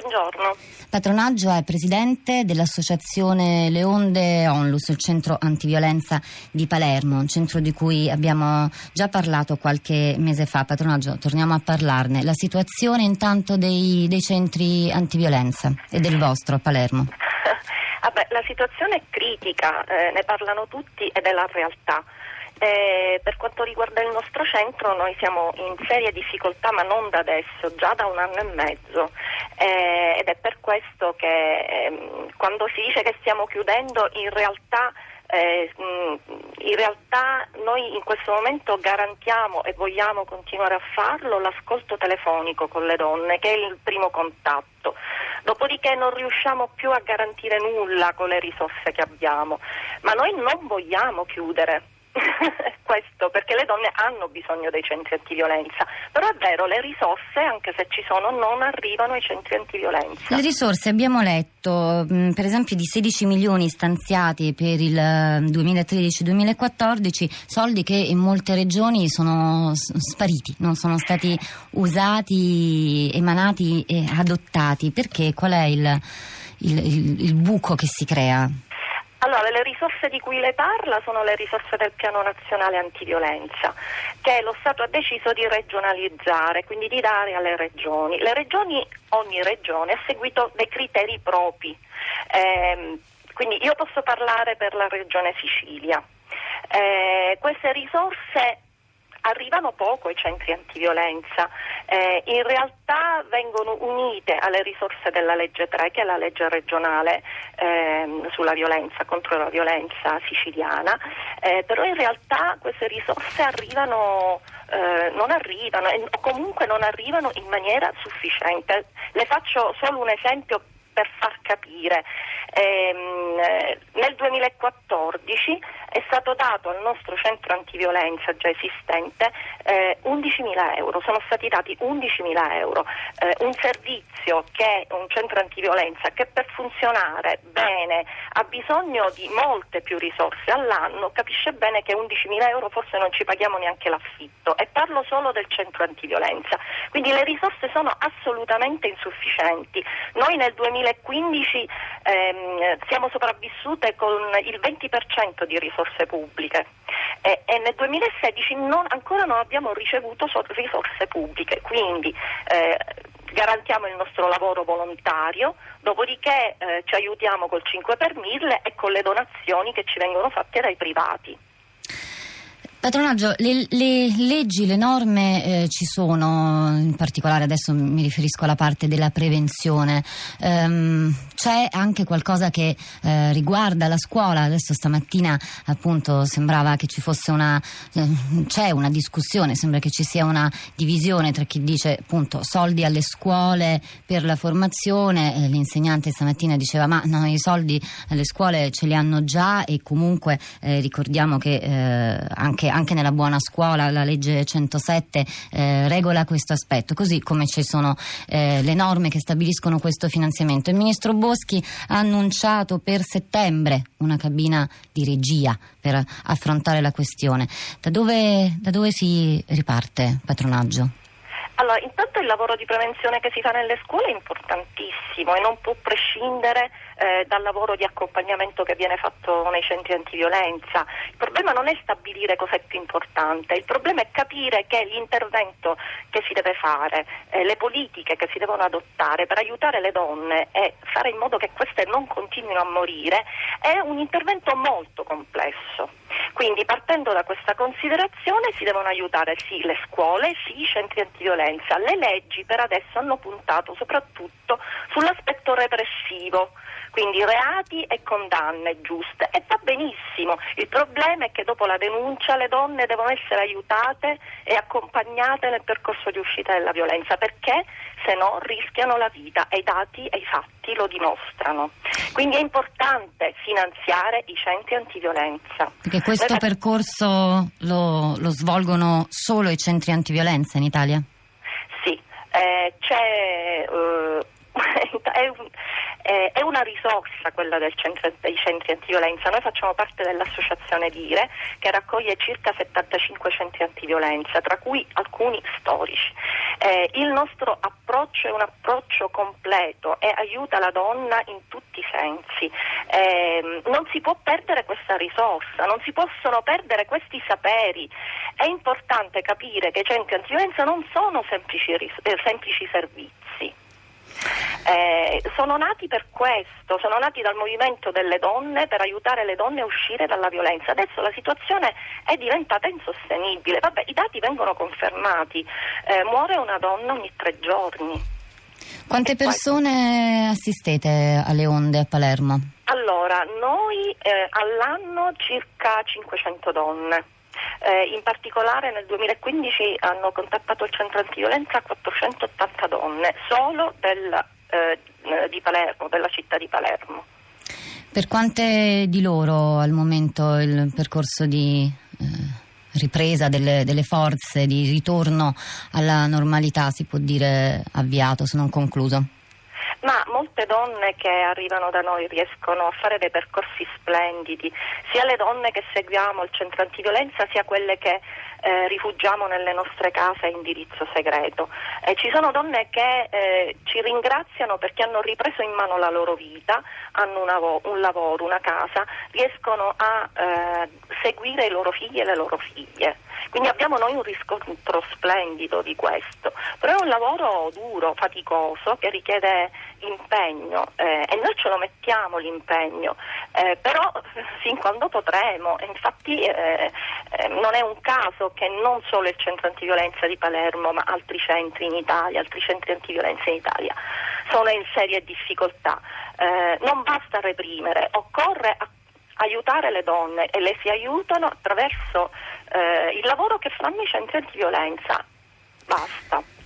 buongiorno. Patronaggio è presidente dell'associazione Le Onde Onlus, il centro antiviolenza di Palermo, un centro di cui abbiamo già parlato qualche mese fa. Patronaggio, torniamo a parlarne. La situazione intanto dei, dei centri antiviolenza e del vostro a Palermo. ah beh, la situazione è critica, eh, ne parlano tutti ed è la realtà. Eh, per quanto riguarda il nostro centro noi siamo in serie difficoltà ma non da adesso, già da un anno e mezzo eh, ed è per questo che ehm, quando si dice che stiamo chiudendo in realtà eh, in realtà noi in questo momento garantiamo e vogliamo continuare a farlo l'ascolto telefonico con le donne, che è il primo contatto. Dopodiché non riusciamo più a garantire nulla con le risorse che abbiamo, ma noi non vogliamo chiudere questo perché le donne hanno bisogno dei centri antiviolenza, però è vero, le risorse, anche se ci sono, non arrivano ai centri antiviolenza. Le risorse abbiamo letto, mm, per esempio, di 16 milioni stanziati per il 2013-2014, soldi che in molte regioni sono spariti, non sono stati usati, emanati e adottati. Perché? Qual è il, il, il, il buco che si crea? Allora, le risorse di cui lei parla sono le risorse del Piano Nazionale Antiviolenza, che lo Stato ha deciso di regionalizzare, quindi di dare alle regioni. Le regioni, ogni regione ha seguito dei criteri propri. Eh, quindi io posso parlare per la regione Sicilia. Eh, queste risorse arrivano poco ai centri antiviolenza, eh, in realtà vengono unite alle risorse della legge 3 che è la legge regionale eh, sulla violenza, contro la violenza siciliana, eh, però in realtà queste risorse arrivano, eh, non arrivano o comunque non arrivano in maniera sufficiente. Le faccio solo un esempio per far capire. Ehm, nel 2014 è stato dato al nostro centro antiviolenza già esistente eh, 11.000 euro, sono stati dati 11.000 euro, eh, un servizio che è un centro antiviolenza che per funzionare bene ha bisogno di molte più risorse all'anno, capisce bene che 11.000 euro forse non ci paghiamo neanche l'affitto e parlo solo del centro antiviolenza, quindi le risorse sono assolutamente insufficienti. Noi nel 2015 ehm, siamo sopravvissute con il 20% di risorse pubbliche e, e nel 2016 non, ancora non abbiamo ricevuto risorse pubbliche, quindi eh, garantiamo il nostro lavoro volontario, dopodiché eh, ci aiutiamo col 5 per 1000 e con le donazioni che ci vengono fatte dai privati. Patronaggio, le, le, leggi, le norme eh, ci sono, in particolare adesso mi riferisco alla parte della prevenzione. Ehm, c'è anche qualcosa che eh, riguarda la scuola. Adesso stamattina appunto sembrava che ci fosse una eh, c'è una discussione, sembra che ci sia una divisione tra chi dice appunto soldi alle scuole per la formazione, eh, l'insegnante stamattina diceva ma no, i soldi alle scuole ce li hanno già e comunque eh, ricordiamo che eh, anche anche nella buona scuola la legge 107 eh, regola questo aspetto, così come ci sono eh, le norme che stabiliscono questo finanziamento. Il ministro Boschi ha annunciato per settembre una cabina di regia per affrontare la questione. Da dove, da dove si riparte patronaggio? Allora, intanto il lavoro di prevenzione che si fa nelle scuole è importantissimo e non può prescindere eh, dal lavoro di accompagnamento che viene fatto nei centri antiviolenza. Il problema non è stabilire cosa è più importante, il problema è capire che l'intervento che si deve fare, eh, le politiche che si devono adottare per aiutare le donne e fare in modo che queste non continuino a morire è un intervento molto complesso. Quindi partendo da questa considerazione si devono aiutare sì le scuole, sì i centri antiviolenza. Le leggi per adesso hanno puntato soprattutto sull'aspetto repressivo, quindi reati e condanne giuste e va benissimo. Il problema è che dopo la denuncia le donne devono essere aiutate e accompagnate nel percorso di uscita dalla violenza perché se no rischiano la vita e i dati e i fatti lo dimostrano. Quindi è importante finanziare i centri antiviolenza. Perché questo Beh, percorso lo, lo, svolgono solo i centri antiviolenza in Italia? Sì, eh, c'è, uh, è, un, eh, è, una risorsa quella centro, dei centri antiviolenza. Noi facciamo parte dell'associazione Dire che raccoglie circa 75 centri antiviolenza, tra cui alcuni storici. Eh, il nostro approccio è un approccio completo e aiuta la donna in tutti i sensi. Eh, non si può perdere questa risorsa, non si possono perdere questi saperi. È importante capire che i centri antiviolenza non sono semplici, eh, semplici servizi. Eh, sono nati per questo, sono nati dal movimento delle donne per aiutare le donne a uscire dalla violenza. Adesso la situazione è diventata insostenibile. Vabbè, I dati vengono confermati, eh, muore una donna ogni tre giorni. Quante persone assistete alle onde a Palermo? Allora, noi eh, all'anno circa 500 donne. Eh, in particolare nel 2015 hanno contattato il centro antiviolenza 480 donne solo del, eh, di Palermo, della città di Palermo. Per quante di loro al momento il percorso di eh, ripresa delle, delle, forze, di ritorno alla normalità si può dire avviato se non concluso? ma molte donne che arrivano da noi riescono a fare dei percorsi splendidi, sia le donne che seguiamo il centro antiviolenza sia quelle che eh, rifugiamo nelle nostre case a indirizzo segreto. Eh, ci sono donne che eh, ci ringraziano perché hanno ripreso in mano la loro vita, hanno un, avo- un lavoro, una casa, riescono a eh, seguire i loro figli e le loro figlie. Quindi abbiamo noi un riscontro splendido di questo, però è un lavoro duro, faticoso, che richiede impegno eh, e noi ce lo mettiamo l'impegno, eh, però fin quando potremo, infatti eh, eh, non è un caso che non solo il centro antiviolenza di Palermo ma altri centri in Italia, altri centri antiviolenza in Italia sono in serie difficoltà. Eh, non basta reprimere, occorre aiutare le donne e le si aiutano attraverso eh, il lavoro che fanno i centri antiviolenza. Basta.